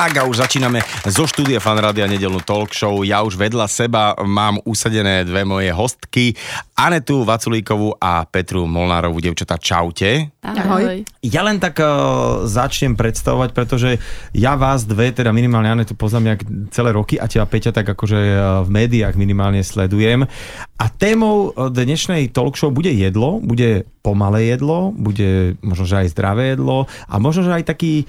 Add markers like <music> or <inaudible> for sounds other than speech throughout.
Tak a už začíname zo štúdia Fanrádia nedelnú talk show. Ja už vedľa seba mám usadené dve moje hostky, Anetu Vaculíkovú a Petru Molnárovú. Devčatá, čaute. Ahoj. Ja len tak uh, začnem predstavovať, pretože ja vás dve, teda minimálne Anetu poznám nejak celé roky a teba Peťa tak akože uh, v médiách minimálne sledujem. A témou dnešnej talk show bude jedlo, bude pomalé jedlo, bude možno, že aj zdravé jedlo a možno, že aj taký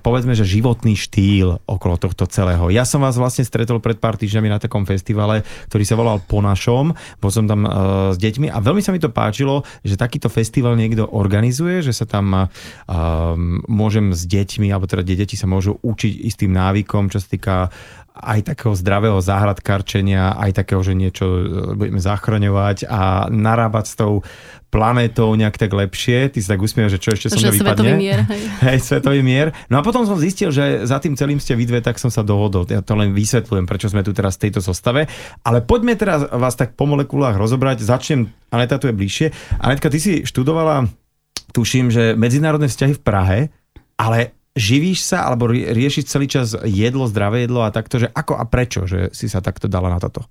povedzme, že životný štýl okolo tohto celého. Ja som vás vlastne stretol pred pár týždňami na takom festivale, ktorý sa volal Po našom. Bol som tam uh, s deťmi a veľmi sa mi to páčilo, že takýto festival niekto organizuje, že sa tam uh, môžem s deťmi, alebo teda deti sa môžu učiť istým návykom, čo sa týka aj takého zdravého záhradkarčenia, aj takého, že niečo e, budeme zachraňovať a narábať s tou planétou nejak tak lepšie. Ty si tak usmievaš, že čo ešte som vypadne. Svetový mier. Hej. <laughs> hej, svetový mier. No a potom som zistil, že za tým celým ste vy dve, tak som sa dohodol. Ja to len vysvetľujem, prečo sme tu teraz v tejto zostave. Ale poďme teraz vás tak po molekulách rozobrať. Začnem, Aneta tu je bližšie. Anetka, ty si študovala, tuším, že medzinárodné vzťahy v Prahe, ale živíš sa alebo riešiš celý čas jedlo, zdravé jedlo a takto, že ako a prečo, že si sa takto dala na toto?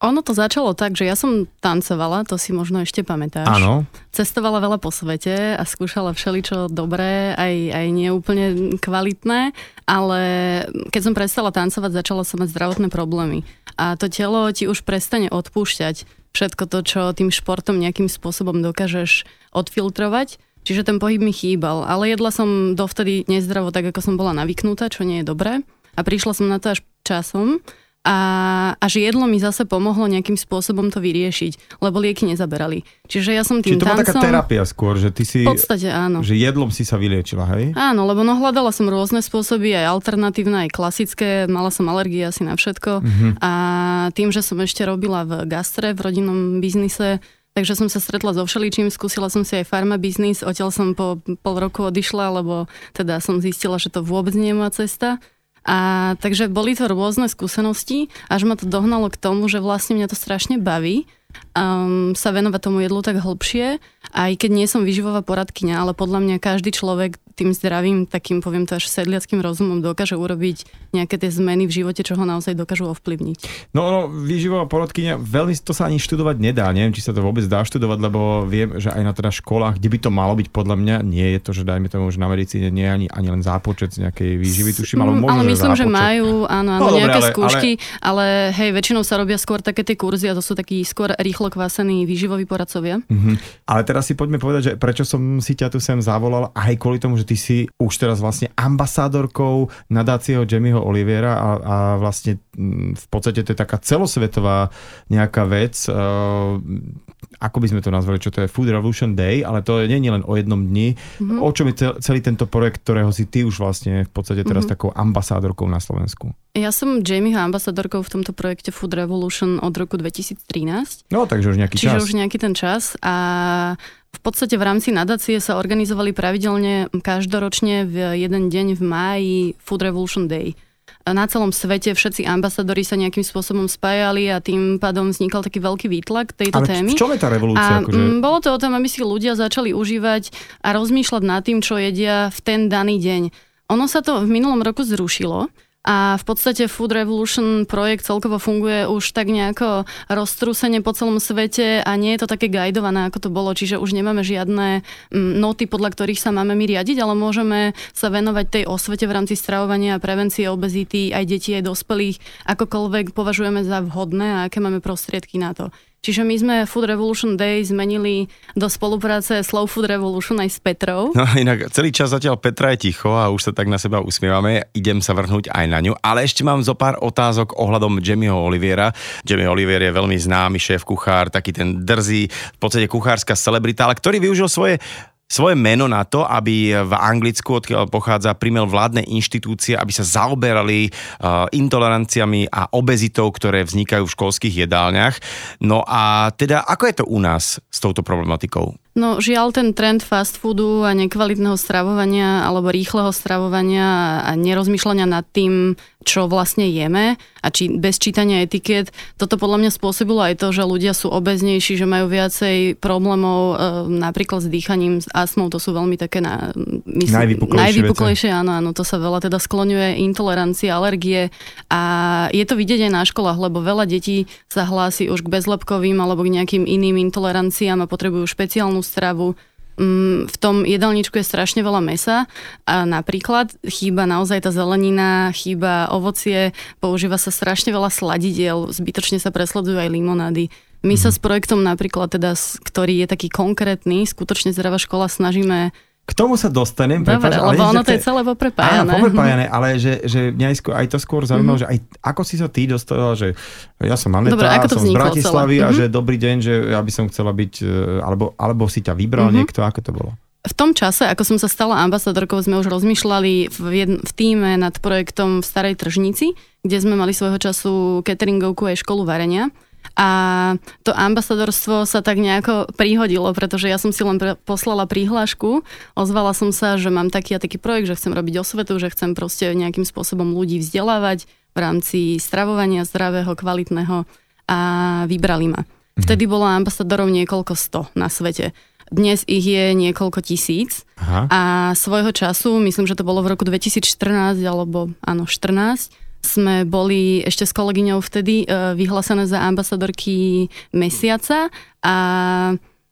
Ono to začalo tak, že ja som tancovala, to si možno ešte pamätáš. Áno. Cestovala veľa po svete a skúšala všeličo dobré, aj, aj neúplne kvalitné, ale keď som prestala tancovať, začala som mať zdravotné problémy. A to telo ti už prestane odpúšťať všetko to, čo tým športom nejakým spôsobom dokážeš odfiltrovať. Čiže ten pohyb mi chýbal, ale jedla som dovtedy nezdravo tak, ako som bola navyknutá, čo nie je dobré. A prišla som na to až časom a až jedlo mi zase pomohlo nejakým spôsobom to vyriešiť, lebo lieky nezaberali. Čiže ja som tým Čiže to bola taká terapia skôr, že ty si... V podstate áno. Že jedlom si sa vyliečila, hej? Áno, lebo no hľadala som rôzne spôsoby, aj alternatívne, aj klasické, mala som alergie asi na všetko. Uh-huh. A tým, že som ešte robila v gastre, v rodinnom biznise, Takže som sa stretla so všeličím, skúsila som si aj farma biznis, odtiaľ som po pol roku odišla, lebo teda som zistila, že to vôbec nie je moja cesta. A takže boli to rôzne skúsenosti, až ma to dohnalo k tomu, že vlastne mňa to strašne baví um, sa venovať tomu jedlu tak hlbšie, aj keď nie som vyživová poradkyňa, ale podľa mňa každý človek tým zdravým, takým poviem to až sedliackým rozumom dokáže urobiť nejaké tie zmeny v živote, čo ho naozaj dokážu ovplyvniť. No, no výživová poradkyňa, veľmi to sa ani študovať nedá, neviem, či sa to vôbec dá študovať, lebo viem, že aj na teda školách, kde by to malo byť podľa mňa, nie je to, že dajme tomu, že na medicíne nie je ani, ani len zápočet z nejakej výživy, tuším, ale možno, Ale myslím, že, že majú, áno, áno, no, nejaké ale, skúšky, ale... ale hej, väčšinou sa robia skôr také tie kurzy a to sú takí skôr rýchlo kvásený výživoví poradcovia. Mm-hmm. Ale teraz si poďme povedať, že prečo som si ťa tu sem zavolal, aj kvôli tomu, že ty si už teraz vlastne ambasádorkou nadácieho Jamieho Oliviera a, a vlastne mm, v podstate to je taká celosvetová nejaká vec, uh, ako by sme to nazvali, čo to je Food Revolution Day, ale to nie je len o jednom dni. Mm-hmm. O čom je celý tento projekt, ktorého si ty už vlastne v podstate teraz mm-hmm. takou ambasádorkou na Slovensku? Ja som Jamieho ambasadorkou v tomto projekte Food Revolution od roku 2013. No, takže už nejaký Čiže čas. Čiže už nejaký ten čas a v podstate v rámci nadácie sa organizovali pravidelne každoročne v jeden deň v máji Food Revolution Day na celom svete všetci ambasadori sa nejakým spôsobom spájali a tým pádom vznikal taký veľký výtlak tejto Ale témy. v čom je tá revolúcia? A akože... bolo to o tom, aby si ľudia začali užívať a rozmýšľať nad tým, čo jedia v ten daný deň. Ono sa to v minulom roku zrušilo, a v podstate Food Revolution projekt celkovo funguje už tak nejako roztrúsene po celom svete a nie je to také guidované, ako to bolo, čiže už nemáme žiadne mm, noty, podľa ktorých sa máme my riadiť, ale môžeme sa venovať tej osvete v rámci stravovania a prevencie obezity aj detí, aj dospelých, akokoľvek považujeme za vhodné a aké máme prostriedky na to. Čiže my sme Food Revolution Day zmenili do spolupráce Slow Food Revolution aj s Petrou. No inak celý čas zatiaľ Petra je ticho a už sa tak na seba usmievame. Idem sa vrhnúť aj na ňu. Ale ešte mám zo pár otázok ohľadom Jamieho Oliviera. Jamie Olivier je veľmi známy šéf kuchár, taký ten drzý, v podstate kuchárska celebrita, ale ktorý využil svoje svoje meno na to, aby v Anglicku, odkiaľ pochádza, primel vládne inštitúcie, aby sa zaoberali uh, intoleranciami a obezitou, ktoré vznikajú v školských jedálniach. No a teda, ako je to u nás s touto problematikou? No žiaľ, ten trend fast foodu a nekvalitného stravovania alebo rýchleho stravovania a nerozmýšľania nad tým, čo vlastne jeme, a či, bez čítania etiket. Toto podľa mňa spôsobilo aj to, že ľudia sú obeznejší, že majú viacej problémov e, napríklad s dýchaním, s astmou, to sú veľmi také na, myslím, najvypuklejšie, najvypuklejšie áno, áno, to sa veľa teda skloňuje, intolerancia, alergie a je to vidieť aj na školách, lebo veľa detí sa hlási už k bezlepkovým alebo k nejakým iným intoleranciám a potrebujú špeciálnu stravu, v tom jedálničku je strašne veľa mesa a napríklad chýba naozaj tá zelenina, chýba ovocie, používa sa strašne veľa sladidiel, zbytočne sa presledzujú aj limonády. My sa mhm. s projektom napríklad, teda, ktorý je taký konkrétny, skutočne zdravá škola, snažíme k tomu sa dostanem. Dobre, prepáč, ale lebo ono to je celé poprepájané. Áno, poprepájané, ale že, že mňa aj to skôr zaujímalo, mm-hmm. že aj ako si sa ty dostala, že ja som Aneta, Dobre, ako to som z Bratislavy celé? a mm-hmm. že dobrý deň, že ja by som chcela byť, e, alebo, alebo si ťa vybral mm-hmm. niekto, ako to bolo? V tom čase, ako som sa stala ambasadorkou, sme už rozmýšľali v, jedn, v týme nad projektom v Starej Tržnici, kde sme mali svojho času cateringovku aj školu varenia. A to ambasadorstvo sa tak nejako prihodilo, pretože ja som si len poslala prihlášku, ozvala som sa, že mám taký a taký projekt, že chcem robiť osvetu, že chcem proste nejakým spôsobom ľudí vzdelávať v rámci stravovania zdravého, kvalitného a vybrali ma. Mhm. Vtedy bolo ambasadorov niekoľko sto na svete. Dnes ich je niekoľko tisíc Aha. a svojho času, myslím, že to bolo v roku 2014 alebo áno, 14, sme boli ešte s kolegyňou vtedy uh, vyhlásené za ambasadorky mesiaca a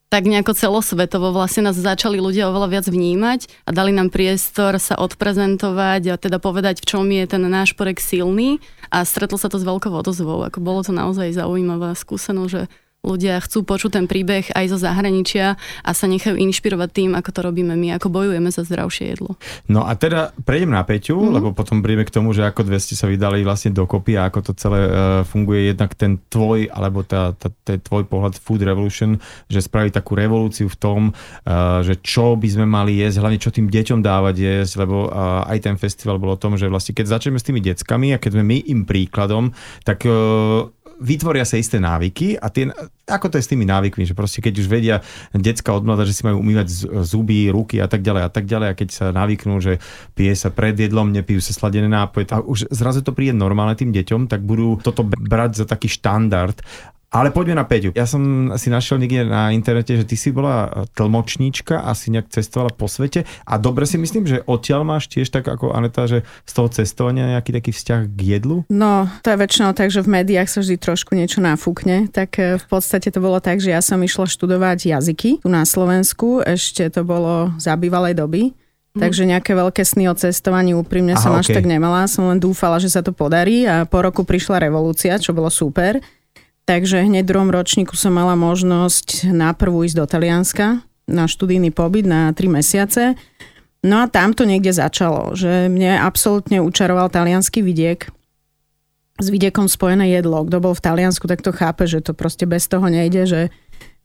tak nejako celosvetovo vlastne nás začali ľudia oveľa viac vnímať a dali nám priestor sa odprezentovať a teda povedať, v čom je ten náš projekt silný a stretlo sa to s veľkou odozvou. Ako bolo to naozaj zaujímavá skúsenosť, že ľudia chcú počuť ten príbeh aj zo zahraničia a sa nechajú inšpirovať tým, ako to robíme my, ako bojujeme za zdravšie jedlo. No a teda prejdem na Peťu, mm-hmm. lebo potom príjeme k tomu, že ako dve ste sa vydali vlastne dokopy a ako to celé uh, funguje jednak ten tvoj, alebo tá, tá, tá, tvoj pohľad Food Revolution, že spraviť takú revolúciu v tom, uh, že čo by sme mali jesť, hlavne čo tým deťom dávať jesť, lebo uh, aj ten festival bol o tom, že vlastne keď začneme s tými deckami a keď sme my im príkladom, tak uh, vytvoria sa isté návyky a tie, ako to je s tými návykmi, že proste keď už vedia decka od mladá, že si majú umývať zuby, ruky a tak ďalej a tak ďalej a keď sa navyknú, že pije sa pred jedlom, nepijú sa sladené nápoje a už zrazu to príde normálne tým deťom, tak budú toto brať za taký štandard ale poďme na Peťu. Ja som si našiel niekde na internete, že ty si bola tlmočníčka a si nejak cestovala po svete a dobre si myslím, že odtiaľ máš tiež tak ako Aneta, že z toho cestovania nejaký taký vzťah k jedlu? No, to je väčšinou tak, že v médiách sa vždy trošku niečo nafúkne, tak e, v podstate to bolo tak, že ja som išla študovať jazyky tu na Slovensku, ešte to bolo za bývalej doby. Mhm. Takže nejaké veľké sny o cestovaní úprimne Aha, som okay. až tak nemala. Som len dúfala, že sa to podarí a po roku prišla revolúcia, čo bolo super. Takže hneď v druhom ročníku som mala možnosť na prvú ísť do Talianska na študijný pobyt na 3 mesiace. No a tam to niekde začalo, že mne absolútne učaroval talianský vidiek. S vidiekom spojené jedlo. Kto bol v Taliansku, tak to chápe, že to proste bez toho nejde, že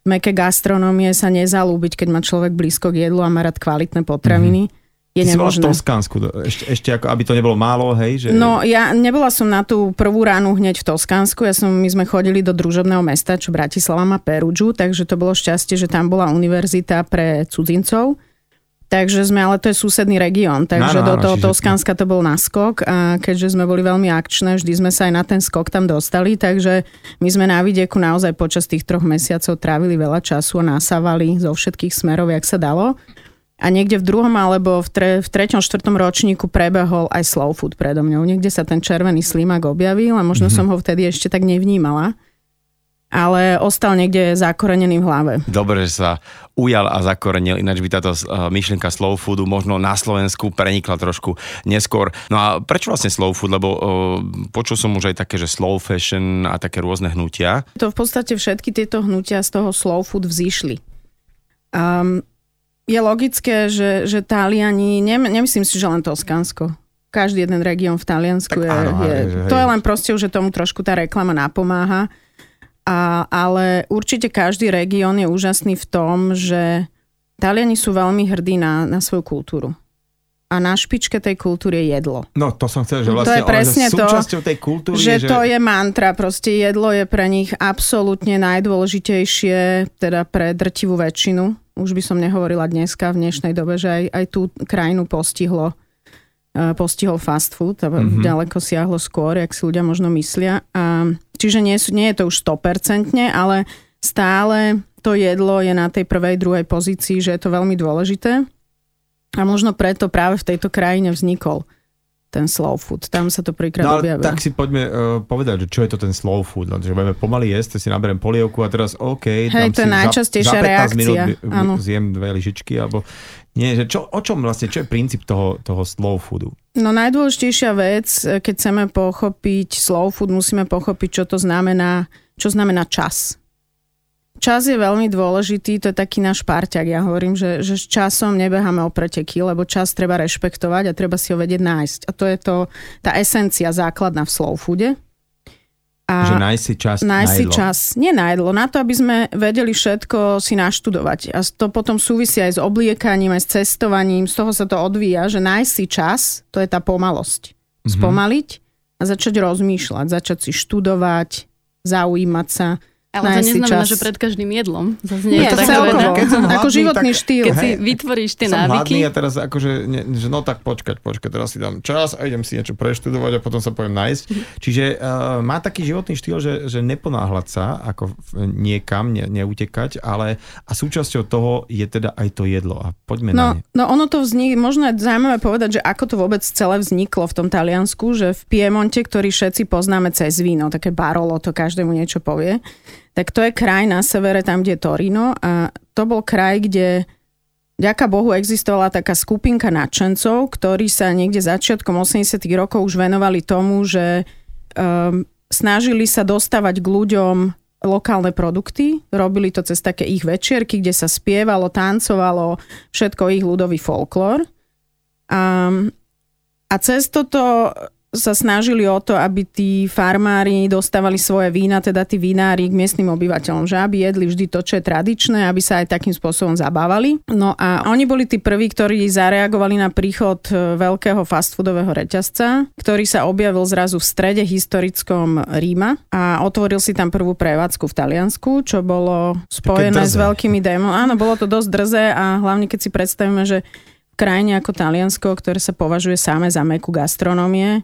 meké gastronómie sa nezalúbiť, keď má človek blízko k jedlu a má rád kvalitné potraviny. Mm-hmm je Ty nemožné. v Toskánsku, ešte, ešte ako, aby to nebolo málo, hej? Že... No, ja nebola som na tú prvú ránu hneď v Toskánsku, ja som, my sme chodili do družobného mesta, čo Bratislava má Perudžu, takže to bolo šťastie, že tam bola univerzita pre cudzincov. Takže sme, ale to je susedný región, takže no, no, do toho čiže... Toskánska to bol naskok a keďže sme boli veľmi akčné, vždy sme sa aj na ten skok tam dostali, takže my sme na vidieku naozaj počas tých troch mesiacov trávili veľa času a nasávali zo všetkých smerov, jak sa dalo a niekde v druhom alebo v, tre, v treťom, štvrtom ročníku prebehol aj slow food predo mňou. Niekde sa ten červený slimak objavil a možno mm-hmm. som ho vtedy ešte tak nevnímala ale ostal niekde zakorenený v hlave. Dobre, že sa ujal a zakorenil, ináč by táto uh, myšlienka slow foodu možno na Slovensku prenikla trošku neskôr. No a prečo vlastne slow food? Lebo uh, počul som už aj také, že slow fashion a také rôzne hnutia. To v podstate všetky tieto hnutia z toho slow food vzýšli. Um, je logické, že, že Taliani, ne, nemyslím si, že len Toskánsko. Každý jeden región v Taliansku je, áno, je, hej, to je len proste, že tomu trošku tá reklama napomáha. A, ale určite každý región je úžasný v tom, že Taliani sú veľmi hrdí na, na svoju kultúru a na špičke tej kultúry je jedlo. No to som chcel, že vlastne to je presne to, tej kultúry že, že to je mantra, proste jedlo je pre nich absolútne najdôležitejšie, teda pre drtivú väčšinu. Už by som nehovorila dneska v dnešnej dobe, že aj, aj tú krajinu postihlo postihol fast food, mm-hmm. ďaleko siahlo skôr, jak si ľudia možno myslia. A, čiže nie, sú, nie je to už 100%, ale stále to jedlo je na tej prvej, druhej pozícii, že je to veľmi dôležité. A možno preto práve v tejto krajine vznikol ten slow food. Tam sa to prvýkrát no, objavilo. Tak si poďme uh, povedať, že čo je to ten slow food. Že budeme pomaly jesť, si naberiem polievku a teraz OK, Hej, to je najčastejšia za, za reakcia. minút zjem dve lyžičky, alebo nie, že čo, o čom vlastne, čo je princíp toho, toho slow foodu? No najdôležitejšia vec, keď chceme pochopiť slow food, musíme pochopiť, čo to znamená, čo znamená čas čas je veľmi dôležitý, to je taký náš parťak. Ja hovorím, že, že s časom nebeháme o preteky, lebo čas treba rešpektovať a treba si ho vedieť nájsť. A to je to, tá esencia základná v slow foode. A že nájsť si čas nájsť si čas, nie na jedlo, na to, aby sme vedeli všetko si naštudovať. A to potom súvisí aj s obliekaním, aj s cestovaním, z toho sa to odvíja, že nájsť si čas, to je tá pomalosť. Mm-hmm. Spomaliť a začať rozmýšľať, začať si študovať, zaujímať sa ale to neznamená, čas. že pred každým jedlom. Zase nie, nie to som hladný, ako životný tak, štýl. Keď hej, si vytvoríš tie som návyky. a teraz akože, ne, že no tak počkať, počkať, teraz si dám čas a idem si niečo preštudovať a potom sa poviem nájsť. Čiže uh, má taký životný štýl, že, že neponáhľať sa, ako niekam, ne, neutekať, ale a súčasťou toho je teda aj to jedlo. A poďme no, na ne. No ono to vznik, možno je zaujímavé povedať, že ako to vôbec celé vzniklo v tom Taliansku, že v Piemonte, ktorý všetci poznáme cez víno, také barolo, to každému niečo povie tak to je kraj na severe, tam, kde je Torino a to bol kraj, kde Ďaká Bohu existovala taká skupinka nadšencov, ktorí sa niekde začiatkom 80 rokov už venovali tomu, že um, snažili sa dostávať k ľuďom lokálne produkty, robili to cez také ich večierky, kde sa spievalo, tancovalo, všetko ich ľudový folklór. Um, a cez toto sa snažili o to, aby tí farmári dostávali svoje vína, teda tí vinári k miestnym obyvateľom, že aby jedli vždy to, čo je tradičné, aby sa aj takým spôsobom zabávali. No a oni boli tí prví, ktorí zareagovali na príchod e, veľkého fast foodového reťazca, ktorý sa objavil zrazu v strede historickom Ríma a otvoril si tam prvú prevádzku v Taliansku, čo bolo spojené s veľkými démonmi. Áno, bolo to dosť drzé a hlavne keď si predstavíme, že v krajine ako Taliansko, ktoré sa považuje samé za meku gastronómie,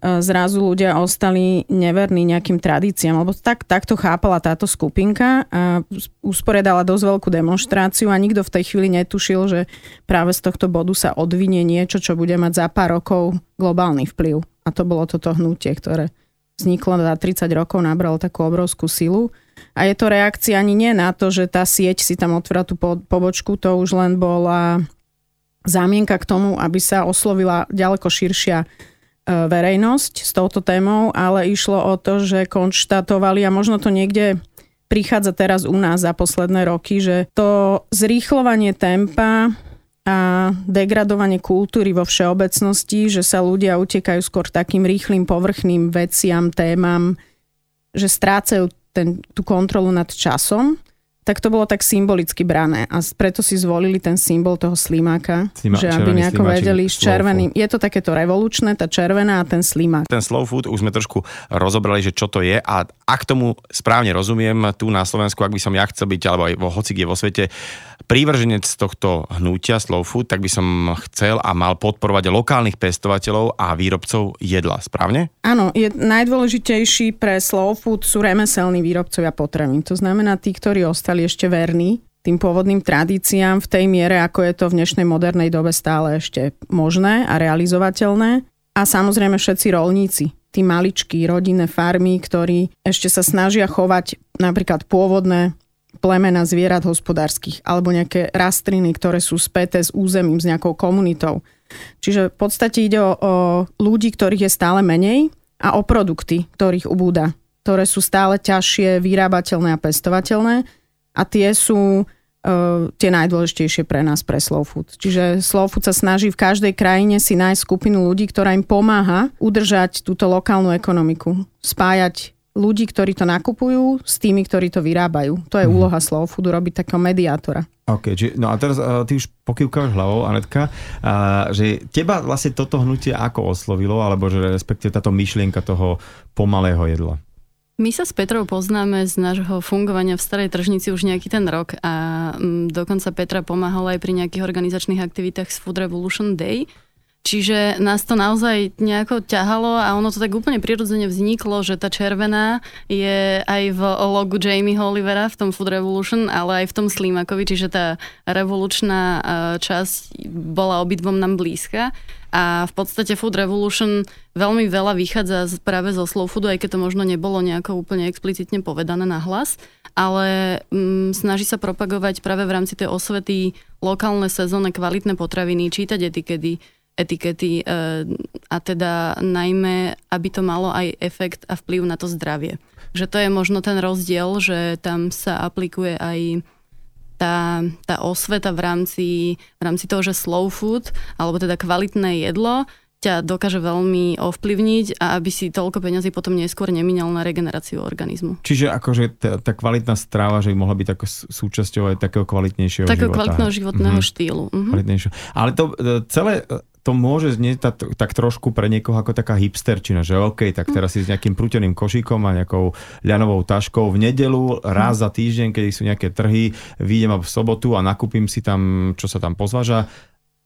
zrazu ľudia ostali neverní nejakým tradíciám, lebo tak, takto chápala táto skupinka a usporiadala dosť veľkú demonstráciu a nikto v tej chvíli netušil, že práve z tohto bodu sa odvinie niečo, čo bude mať za pár rokov globálny vplyv. A to bolo toto hnutie, ktoré vzniklo za 30 rokov, nabralo takú obrovskú silu. A je to reakcia ani nie na to, že tá sieť si tam otvorila tú pobočku, to už len bola zámienka k tomu, aby sa oslovila ďaleko širšia verejnosť s touto témou, ale išlo o to, že konštatovali a možno to niekde prichádza teraz u nás za posledné roky, že to zrýchlovanie tempa a degradovanie kultúry vo všeobecnosti, že sa ľudia utekajú skôr takým rýchlým povrchným veciam, témam, že strácajú ten, tú kontrolu nad časom tak to bolo tak symbolicky brané a preto si zvolili ten symbol toho slimáka, Slima, že aby nejako vedeli s červeným. Je to takéto revolučné, tá červená a ten slimák. Ten slow food už sme trošku rozobrali, že čo to je a ak tomu správne rozumiem, tu na Slovensku, ak by som ja chcel byť, alebo aj vo hoci vo svete, prívrženec tohto hnutia slow food, tak by som chcel a mal podporovať lokálnych pestovateľov a výrobcov jedla, správne? Áno, je najdôležitejší pre slow food sú remeselní výrobcovia potravín. To znamená tí, ktorí ostali ešte verní tým pôvodným tradíciám v tej miere, ako je to v dnešnej modernej dobe stále ešte možné a realizovateľné. A samozrejme všetci rolníci, tí maličkí rodinné farmy, ktorí ešte sa snažia chovať napríklad pôvodné plemena zvierat hospodárskych alebo nejaké rastliny, ktoré sú späté s územím, s nejakou komunitou. Čiže v podstate ide o, o ľudí, ktorých je stále menej a o produkty, ktorých ubúda, ktoré sú stále ťažšie, vyrábateľné a pestovateľné a tie sú Uh, tie najdôležitejšie pre nás, pre Slow Food. Čiže Slow Food sa snaží v každej krajine si nájsť skupinu ľudí, ktorá im pomáha udržať túto lokálnu ekonomiku, spájať ľudí, ktorí to nakupujú s tými, ktorí to vyrábajú. To je mm. úloha Slow Foodu, robiť takého mediátora. OK, či, no a teraz uh, ty už pokývkáš hlavou, Anetka, uh, že teba vlastne toto hnutie ako oslovilo, alebo že respektíve táto myšlienka toho pomalého jedla? My sa s Petrou poznáme z nášho fungovania v Starej tržnici už nejaký ten rok a m, mm, dokonca Petra pomáhala aj pri nejakých organizačných aktivitách z Food Revolution Day, Čiže nás to naozaj nejako ťahalo a ono to tak úplne prirodzene vzniklo, že tá červená je aj v logu Jamie Olivera v tom Food Revolution, ale aj v tom Slimakovi, čiže tá revolučná časť bola obidvom nám blízka. A v podstate Food Revolution veľmi veľa vychádza práve zo slow foodu, aj keď to možno nebolo nejako úplne explicitne povedané na hlas, ale mm, snaží sa propagovať práve v rámci tej osvety lokálne sezónne kvalitné potraviny, čítať etikety, etikety e, a teda najmä, aby to malo aj efekt a vplyv na to zdravie. Že to je možno ten rozdiel, že tam sa aplikuje aj tá, tá osveta v rámci, v rámci toho, že slow food, alebo teda kvalitné jedlo, ťa dokáže veľmi ovplyvniť a aby si toľko peňazí potom neskôr nemínal na regeneráciu organizmu. Čiže akože tá, tá kvalitná stráva, že by mohla byť ako súčasťou aj takého kvalitnejšieho takého života. kvalitného životného mm-hmm. štýlu. Mm-hmm. Ale to e, celé to môže znieť tak, tak trošku pre niekoho ako taká hipsterčina, že OK, tak hm. teraz si s nejakým prúteným košíkom a nejakou ľanovou taškou v nedelu, raz hm. za týždeň, keď sú nejaké trhy, vyjdem v sobotu a nakúpim si tam, čo sa tam pozvaža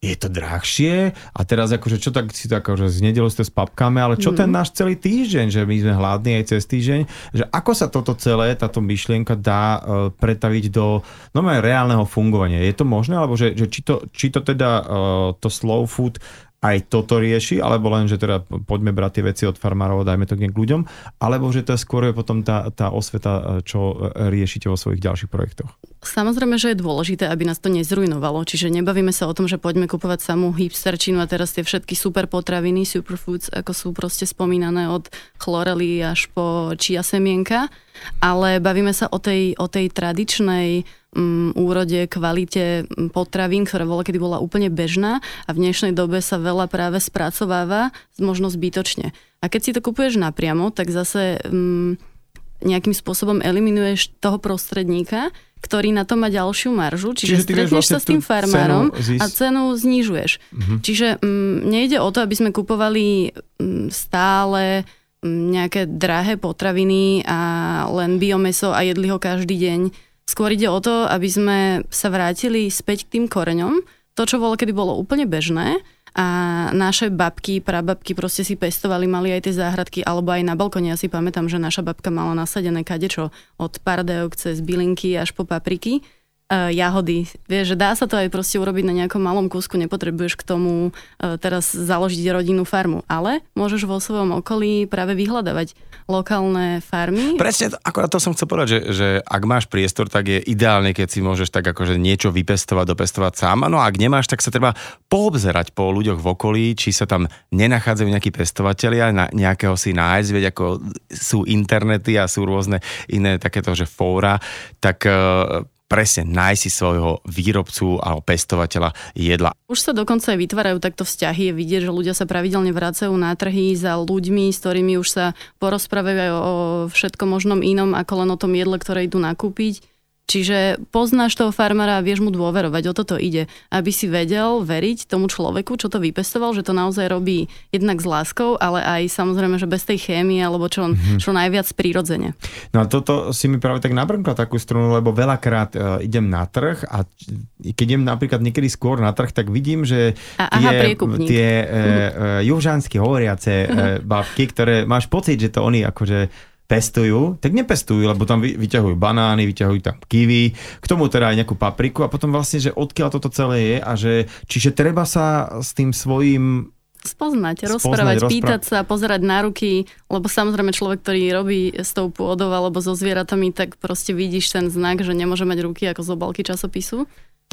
je to drahšie a teraz akože čo tak si to akože z nedelu ste spapkáme, ale čo mm. ten náš celý týždeň, že my sme hladní aj cez týždeň, že ako sa toto celé, táto myšlienka dá uh, pretaviť do no, reálneho fungovania. Je to možné, alebo že, že či, to, či to teda uh, to slow food aj toto rieši, alebo len, že teda poďme brať tie veci od farmárov a dajme to k ľuďom, alebo že to je skôr potom tá, tá osveta, čo riešite vo svojich ďalších projektoch? Samozrejme, že je dôležité, aby nás to nezrujnovalo, čiže nebavíme sa o tom, že poďme kupovať samú hipsterčinu a teraz tie všetky super potraviny, superfoods, ako sú proste spomínané od chlorely až po čia semienka, ale bavíme sa o tej, o tej tradičnej um, úrode, kvalite mm, potravín, ktorá bola kedy bola úplne bežná a v dnešnej dobe sa veľa práve spracováva možno zbytočne. A keď si to kupuješ napriamo, tak zase um, nejakým spôsobom eliminuješ toho prostredníka, ktorý na to má ďalšiu maržu, čiže, čiže stretneš vlastne sa s tým farmárom cenu a cenu znižuješ. Uh-huh. Čiže um, nejde o to, aby sme kupovali um, stále nejaké drahé potraviny a len biomeso a jedli ho každý deň Skôr ide o to, aby sme sa vrátili späť k tým koreňom. To, čo bolo, kedy bolo úplne bežné a naše babky, prababky proste si pestovali, mali aj tie záhradky, alebo aj na balkone. Ja si pamätám, že naša babka mala nasadené kadečo od pardeok cez bylinky až po papriky uh, jahody. Vieš, že dá sa to aj proste urobiť na nejakom malom kúsku, nepotrebuješ k tomu uh, teraz založiť rodinnú farmu, ale môžeš vo svojom okolí práve vyhľadávať lokálne farmy. Presne, akorát to som chcel povedať, že, že ak máš priestor, tak je ideálne, keď si môžeš tak akože niečo vypestovať, dopestovať sám. No a ak nemáš, tak sa treba poobzerať po ľuďoch v okolí, či sa tam nenachádzajú nejakí pestovatelia, na, nejakého si nájsť, veď ako sú internety a sú rôzne iné takéto, že fóra, tak uh, presne nájsť si svojho výrobcu alebo pestovateľa jedla. Už sa dokonca aj vytvárajú takto vzťahy, je vidieť, že ľudia sa pravidelne vracajú na trhy za ľuďmi, s ktorými už sa porozprávajú aj o všetkom možnom inom, ako len o tom jedle, ktoré idú nakúpiť Čiže poznáš toho farmára a vieš mu dôverovať, o toto ide. Aby si vedel veriť tomu človeku, čo to vypestoval, že to naozaj robí jednak s láskou, ale aj samozrejme, že bez tej chémie, alebo čo, mm-hmm. čo najviac prírodzene. No a toto si mi práve tak nabrnkla takú strunu, lebo veľakrát uh, idem na trh a keď idem napríklad niekedy skôr na trh, tak vidím, že a, tie, aha, tie uh, uh, južansky hovoriace uh, babky, ktoré máš pocit, že to oni akože pestujú, tak nepestujú, lebo tam vyťahujú banány, vyťahujú tam kiwi, k tomu teda aj nejakú papriku a potom vlastne, že odkiaľ toto celé je a že, čiže treba sa s tým svojim spoznať, rozprávať, rozprávať, pýtať sa, pozerať na ruky, lebo samozrejme človek, ktorý robí s tou pôdou alebo so zvieratami, tak proste vidíš ten znak, že nemôže mať ruky ako z obalky časopisu.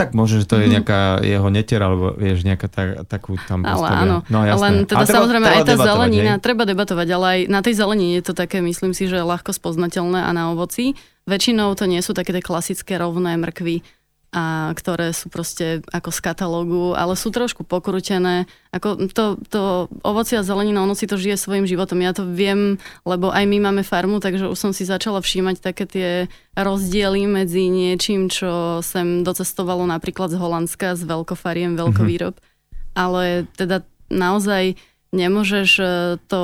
Tak môže, že to je mhm. nejaká jeho netiera, alebo vieš, nejaká tá, takú tam Ale áno, no, len teda treba, samozrejme treba aj tá zelenina, hej? treba debatovať, ale aj na tej zelenine je to také, myslím si, že ľahko spoznateľné a na ovoci. Väčšinou to nie sú také tie klasické rovné mrkvy, a ktoré sú proste ako z katalógu, ale sú trošku pokrútené. Ako to, to ovoci a zelenina, ono si to žije svojim životom. Ja to viem, lebo aj my máme farmu, takže už som si začala všímať také tie rozdiely medzi niečím, čo sem docestovalo napríklad z Holandska, z veľkofariem, veľkovýrob. Mm-hmm. Ale teda naozaj nemôžeš e, to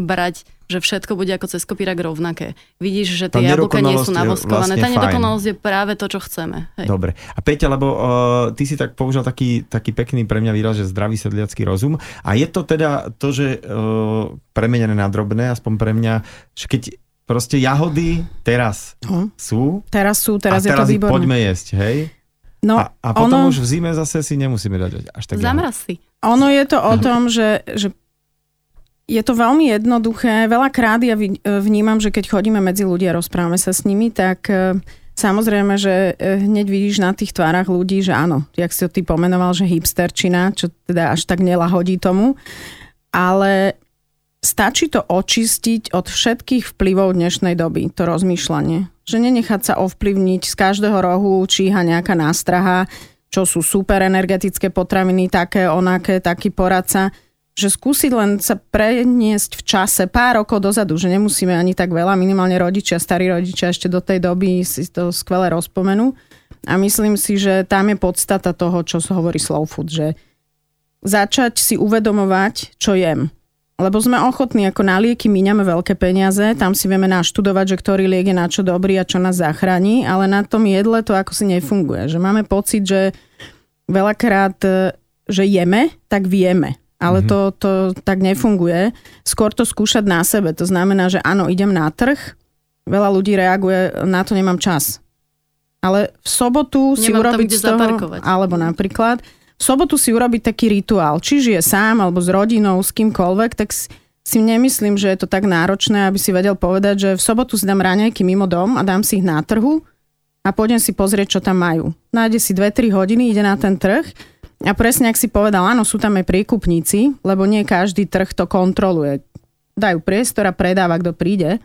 brať že všetko bude ako cez kopírak rovnaké. Vidíš, že tie jablka nie sú navoskované. Vlastne tá nedokonalosť je práve to, čo chceme. Hej. Dobre. A Peťa, lebo uh, ty si tak použil taký, taký pekný pre mňa výraz, že zdravý sedliacký rozum. A je to teda to, že uh, premenené na drobné, aspoň pre mňa, že keď proste jahody teraz uh. sú. Teraz sú, teraz, a teraz je to výborné. poďme jesť, hej? No, a, a potom ono... už v zime zase si nemusíme dať až tak Zamraz si. Ono je to o tom, že, že je to veľmi jednoduché. Veľakrát ja vnímam, že keď chodíme medzi ľudia a rozprávame sa s nimi, tak e, samozrejme, že e, hneď vidíš na tých tvárach ľudí, že áno, jak si to ty pomenoval, že hipsterčina, čo teda až tak nelahodí tomu. Ale stačí to očistiť od všetkých vplyvov dnešnej doby, to rozmýšľanie že nenechať sa ovplyvniť z každého rohu, číha nejaká nástraha, čo sú super energetické potraviny, také, onaké, taký poradca, že skúsiť len sa preniesť v čase pár rokov dozadu, že nemusíme ani tak veľa, minimálne rodičia, starí rodičia ešte do tej doby si to skvele rozpomenú. A myslím si, že tam je podstata toho, čo sa hovorí slow food, že začať si uvedomovať, čo jem lebo sme ochotní, ako na lieky míňame veľké peniaze, tam si vieme naštudovať, že ktorý liek je na čo dobrý a čo nás zachráni, ale na tom jedle to ako si nefunguje. Že máme pocit, že veľakrát, e, že jeme, tak vieme. Ale mm-hmm. to, to tak nefunguje. Skôr to skúšať na sebe. To znamená, že áno, idem na trh, veľa ľudí reaguje, na to nemám čas. Ale v sobotu nemám si urobiť tam, z toho, zaparkovať. alebo napríklad, v sobotu si urobiť taký rituál, či žije sám alebo s rodinou, s kýmkoľvek, tak si nemyslím, že je to tak náročné, aby si vedel povedať, že v sobotu si dám raňajky mimo dom a dám si ich na trhu a pôjdem si pozrieť, čo tam majú. Nájde si 2-3 hodiny, ide na ten trh a presne, ak si povedal, áno, sú tam aj príkupníci, lebo nie každý trh to kontroluje. Dajú priestor a predáva, kto príde.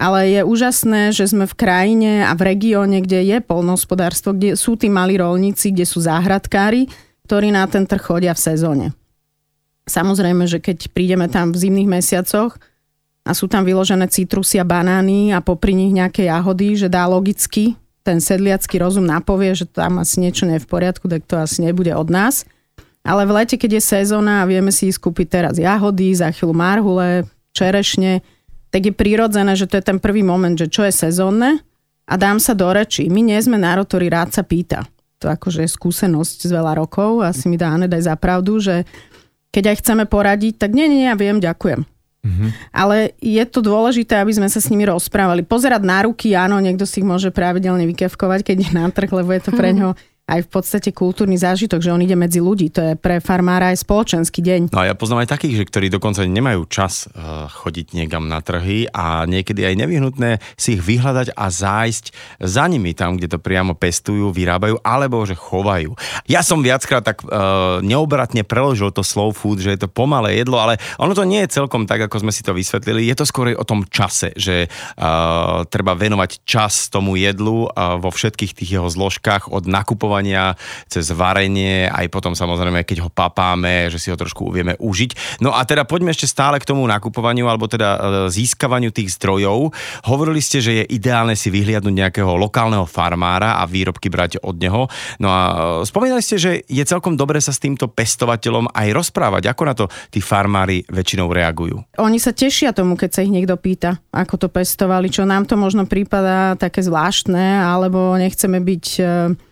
Ale je úžasné, že sme v krajine a v regióne, kde je polnohospodárstvo, kde sú tí malí rolníci, kde sú záhradkári, ktorí na ten trh chodia v sezóne. Samozrejme, že keď prídeme tam v zimných mesiacoch a sú tam vyložené citrusy a banány a popri nich nejaké jahody, že dá logicky ten sedliacký rozum napovie, že tam asi niečo nie je v poriadku, tak to asi nebude od nás. Ale v lete, keď je sezóna a vieme si skúpiť teraz jahody, za chvíľu marhule, čerešne, tak je prirodzené, že to je ten prvý moment, že čo je sezónne a dám sa do reči. My nie sme národ, ktorý rád sa pýta to akože je skúsenosť z veľa rokov. Asi mi dá daj za pravdu, že keď aj chceme poradiť, tak nie, nie, ja viem, ďakujem. Mm-hmm. Ale je to dôležité, aby sme sa s nimi rozprávali. Pozerať na ruky, áno, niekto si ich môže pravidelne vykevkovať, keď je na trh, lebo je to pre ňo aj v podstate kultúrny zážitok, že on ide medzi ľudí. To je pre farmára aj spoločenský deň. No a ja poznám aj takých, že ktorí dokonca nemajú čas uh, chodiť niekam na trhy a niekedy aj nevyhnutné si ich vyhľadať a zájsť za nimi tam, kde to priamo pestujú, vyrábajú alebo že chovajú. Ja som viackrát tak uh, neobratne preložil to slow food, že je to pomalé jedlo, ale ono to nie je celkom tak, ako sme si to vysvetlili. Je to skôr o tom čase, že uh, treba venovať čas tomu jedlu uh, vo všetkých tých jeho zložkách od nakupovania spracovania, cez varenie, aj potom samozrejme, keď ho papáme, že si ho trošku vieme užiť. No a teda poďme ešte stále k tomu nakupovaniu, alebo teda e, získavaniu tých zdrojov. Hovorili ste, že je ideálne si vyhliadnúť nejakého lokálneho farmára a výrobky brať od neho. No a e, spomínali ste, že je celkom dobre sa s týmto pestovateľom aj rozprávať. Ako na to tí farmári väčšinou reagujú? Oni sa tešia tomu, keď sa ich niekto pýta, ako to pestovali, čo nám to možno prípada také zvláštne, alebo nechceme byť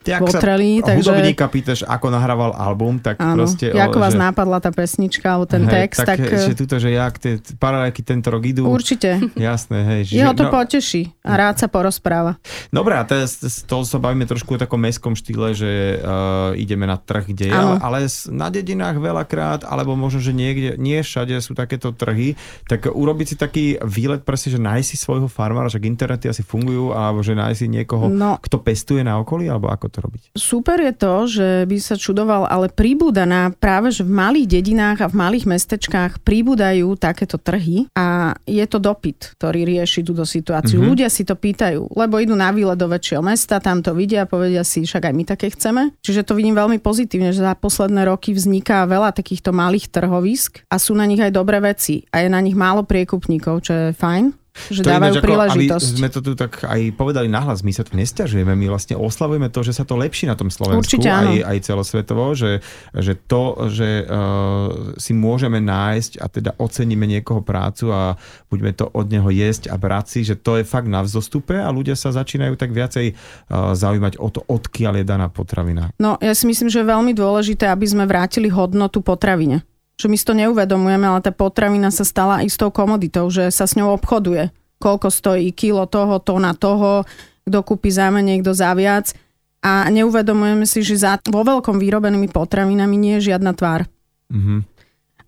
uh, vystrelí. Takže... Hudobníka pýtaš, ako nahrával album, tak áno, proste... Ako vás že... nápadla tá pesnička alebo ten hej, text, tak... tak... Že tuto, že jak tie paralelky tento rok idú. Určite. Jasné, hej. Že, Jeho to no... poteší a rád sa porozpráva. Dobre, a teraz toho sa bavíme trošku o takom mestskom štýle, že uh, ideme na trh, kde je, ale, ale na dedinách veľakrát, alebo možno, že niekde, nie všade sú takéto trhy, tak urobiť si taký výlet presne, že nájsť si svojho farmára, že internety asi fungujú, alebo že nájsť si niekoho, no, kto pestuje na okolí, alebo ako to robiť? super je to, že by sa čudoval, ale príbuda na práve, že v malých dedinách a v malých mestečkách príbudajú takéto trhy a je to dopyt, ktorý rieši túto situáciu. Mm-hmm. Ľudia si to pýtajú, lebo idú na výlet do väčšieho mesta, tam to vidia a povedia si, však aj my také chceme. Čiže to vidím veľmi pozitívne, že za posledné roky vzniká veľa takýchto malých trhovisk a sú na nich aj dobré veci a je na nich málo priekupníkov, čo je fajn že To dávajú ináč príležitosť. Aby sme to tu tak aj povedali nahlas, my sa tu nestiažujeme, my vlastne oslavujeme to, že sa to lepší na tom Slovensku, Určite áno. aj, aj celosvetovo, že, že to, že uh, si môžeme nájsť a teda oceníme niekoho prácu a budeme to od neho jesť a brať si, že to je fakt na vzostupe a ľudia sa začínajú tak viacej uh, zaujímať o to, odkiaľ je daná potravina. No, ja si myslím, že je veľmi dôležité, aby sme vrátili hodnotu potravine. Že my si to neuvedomujeme, ale tá potravina sa stala istou komoditou, že sa s ňou obchoduje. Koľko stojí kilo toho, tona toho, kto kúpi za menej, kto za viac. A neuvedomujeme si, že za vo veľkom vyrobenými potravinami nie je žiadna tvár. Mhm.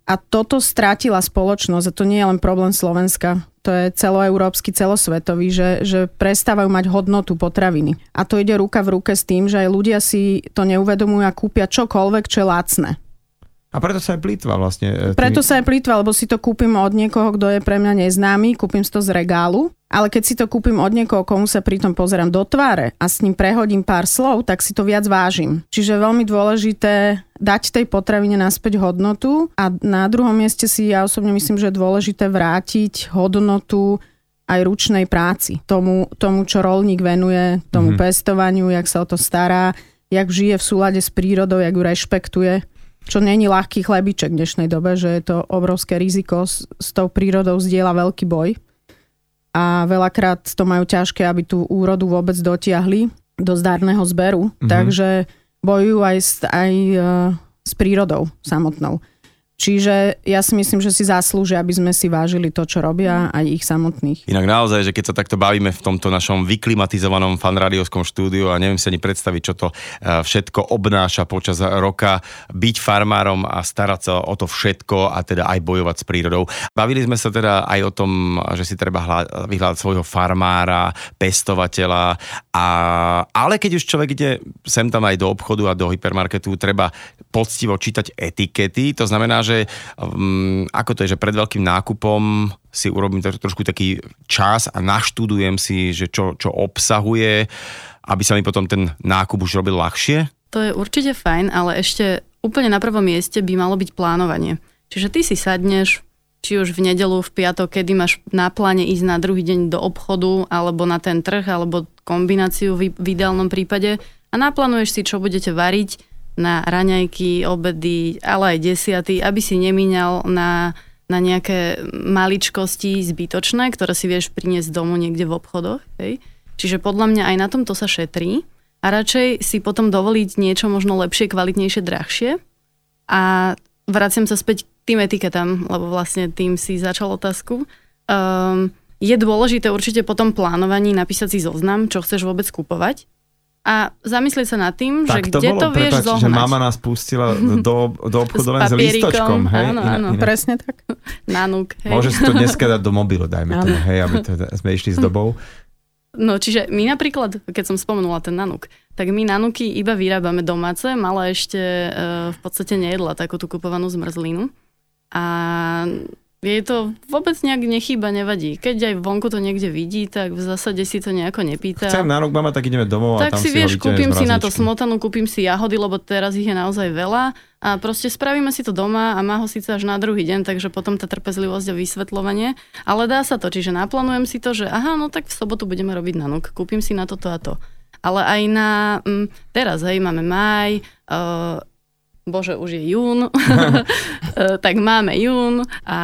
A toto strátila spoločnosť a to nie je len problém Slovenska. To je celoeurópsky, celosvetový, že, že prestávajú mať hodnotu potraviny. A to ide ruka v ruke s tým, že aj ľudia si to neuvedomujú a kúpia čokoľvek, čo je lacné. A preto sa aj plýtva vlastne. e, Preto tými- sa aj plýtva, lebo si to kúpim od niekoho, kto je pre mňa neznámy, kúpim si to z regálu, ale keď si to kúpim od niekoho, komu sa pritom pozerám do tváre a s ním prehodím pár slov, tak si to viac vážim. Čiže veľmi dôležité dať tej potravine naspäť hodnotu a na druhom mieste si ja osobne myslím, že je dôležité vrátiť hodnotu aj ručnej práci. Tomu, tomu čo rolník venuje, tomu mm-hmm. pestovaniu, jak sa o to stará, jak žije v súlade s prírodou, jak ju rešpektuje čo není ľahký chlebiček v dnešnej dobe, že je to obrovské riziko, s, s tou prírodou zdieľa veľký boj a veľakrát to majú ťažké, aby tú úrodu vôbec dotiahli do zdárneho zberu, mm-hmm. takže bojujú aj s, aj e, s prírodou samotnou. Čiže ja si myslím, že si zaslúžia, aby sme si vážili to, čo robia, aj ich samotných. Inak naozaj, že keď sa takto bavíme v tomto našom vyklimatizovanom fanrádiovskom štúdiu a neviem si ani predstaviť, čo to eh, všetko obnáša počas roka, byť farmárom a starať sa o to všetko a teda aj bojovať s prírodou. Bavili sme sa teda aj o tom, že si treba hľa- vyhľadať svojho farmára, pestovateľa, a, ale keď už človek ide sem tam aj do obchodu a do hypermarketu, treba poctivo čítať etikety, to znamená, že um, ako to je, že pred veľkým nákupom si urobím tro- trošku taký čas a naštudujem si, že čo, čo obsahuje, aby sa mi potom ten nákup už robil ľahšie. To je určite fajn, ale ešte úplne na prvom mieste by malo byť plánovanie. Čiže ty si sadneš, či už v nedelu, v piatok, kedy máš na pláne ísť na druhý deň do obchodu, alebo na ten trh, alebo kombináciu v, v ideálnom prípade a naplánuješ si, čo budete variť na raňajky, obedy, ale aj desiaty, aby si nemíňal na, na nejaké maličkosti zbytočné, ktoré si vieš priniesť domu niekde v obchodoch. Hej? Čiže podľa mňa aj na tomto sa šetrí a radšej si potom dovoliť niečo možno lepšie, kvalitnejšie, drahšie a vraciam sa späť k tým etiketám, lebo vlastne tým si začal otázku. Um, je dôležité určite po tom plánovaní napísať si zoznam, čo chceš vôbec kupovať a zamyslieť sa nad tým, že Tak to kde bolo, to vieš prepáč, zohnať. že mama nás pustila do, do obchodu S len s lístočkom. Hej? áno, áno. Presne tak. <laughs> Nanúk, hej. Môže si to dneska dať do mobilu, dajme tomu, hej, aby to, sme išli s <laughs> dobou. No čiže my napríklad, keď som spomenula ten nanuk, tak my nanuky iba vyrábame domáce, mala ešte e, v podstate nejedla takú tú kupovanú zmrzlinu. A jej to vôbec nejak nechýba, nevadí. Keď aj vonku to niekde vidí, tak v zásade si to nejako nepýta. Chcem na rok, mama, tak ideme domov a tak tam si vieš, kúpim si na to smotanu, kúpim si jahody, lebo teraz ich je naozaj veľa a proste spravíme si to doma a má ho síce až na druhý deň, takže potom tá trpezlivosť a vysvetľovanie, ale dá sa to, čiže naplánujem si to, že aha, no tak v sobotu budeme robiť nanuk, kúpim si na toto a to. Ale aj na, mm, teraz, hej, máme maj, uh, bože, už je jún, <laughs> Eh, tak máme jún a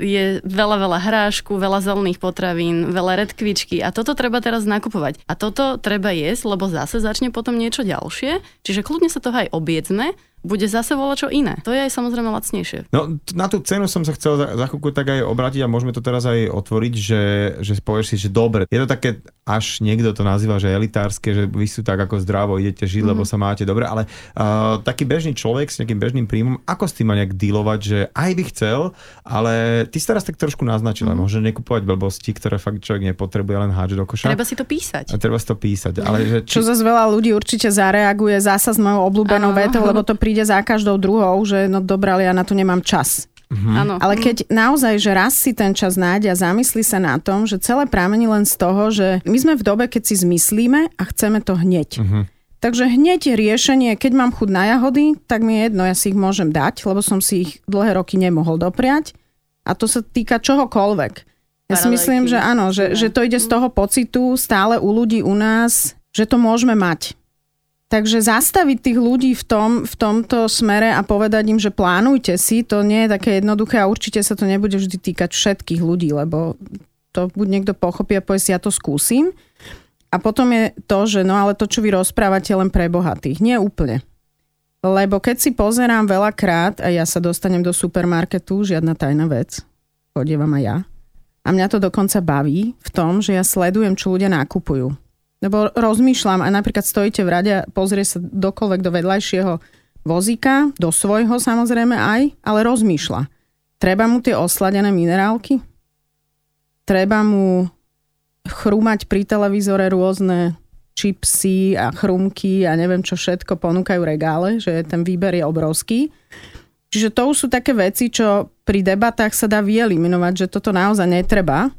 je veľa, veľa hrášku, veľa zelených potravín, veľa redkvičky a toto treba teraz nakupovať. A toto treba jesť, lebo zase začne potom niečo ďalšie, čiže kľudne sa toho aj objedzme, bude zase volať čo iné. To je aj samozrejme lacnejšie. No, t- na tú cenu som sa chcel za, za chvíľku tak aj obrátiť a môžeme to teraz aj otvoriť, že, že povieš si, že dobre. Je to také, až niekto to nazýva, že elitárske, že vy sú tak ako zdravo, idete žiť, mm. lebo sa máte dobre, ale uh, taký bežný človek s nejakým bežným príjmom, ako s tým má nejak dealovať, že aj by chcel, ale ty si teraz tak trošku naznačila, mm. môže nekupovať blbosti, ktoré fakt človek nepotrebuje len háčiť do koša. Treba si to písať. A treba si to písať. Ale že či, Čo zase veľa ľudí určite zareaguje zasa s mojou obľúbenou vetou, lebo to príde za každou druhou, že no dobré, ale ja na to nemám čas. Áno. Ale keď naozaj, že raz si ten čas nájde a zamyslí sa na tom, že celé pramení len z toho, že my sme v dobe, keď si zmyslíme a chceme to hneď. Takže hneď riešenie, keď mám chuť na jahody, tak mi je jedno, ja si ich môžem dať, lebo som si ich dlhé roky nemohol dopriať. A to sa týka čohokoľvek. Ja si myslím, že áno, že, že to ide z toho pocitu stále u ľudí u nás, že to môžeme mať. Takže zastaviť tých ľudí v, tom, v tomto smere a povedať im, že plánujte si, to nie je také jednoduché a určite sa to nebude vždy týkať všetkých ľudí, lebo to buď niekto pochopí a povie si, ja to skúsim. A potom je to, že no ale to, čo vy rozprávate, len pre bohatých. Nie úplne. Lebo keď si pozerám veľakrát, a ja sa dostanem do supermarketu, žiadna tajná vec, chodievam aj ja, a mňa to dokonca baví v tom, že ja sledujem, čo ľudia nakupujú. Lebo rozmýšľam, a napríklad stojíte v rade a pozrie sa dokoľvek do vedľajšieho vozíka, do svojho samozrejme aj, ale rozmýšľa. Treba mu tie osladené minerálky? treba mu chrúmať pri televízore rôzne čipsy a chrumky a neviem čo všetko ponúkajú regále, že ten výber je obrovský. Čiže to už sú také veci, čo pri debatách sa dá vyeliminovať, že toto naozaj netreba.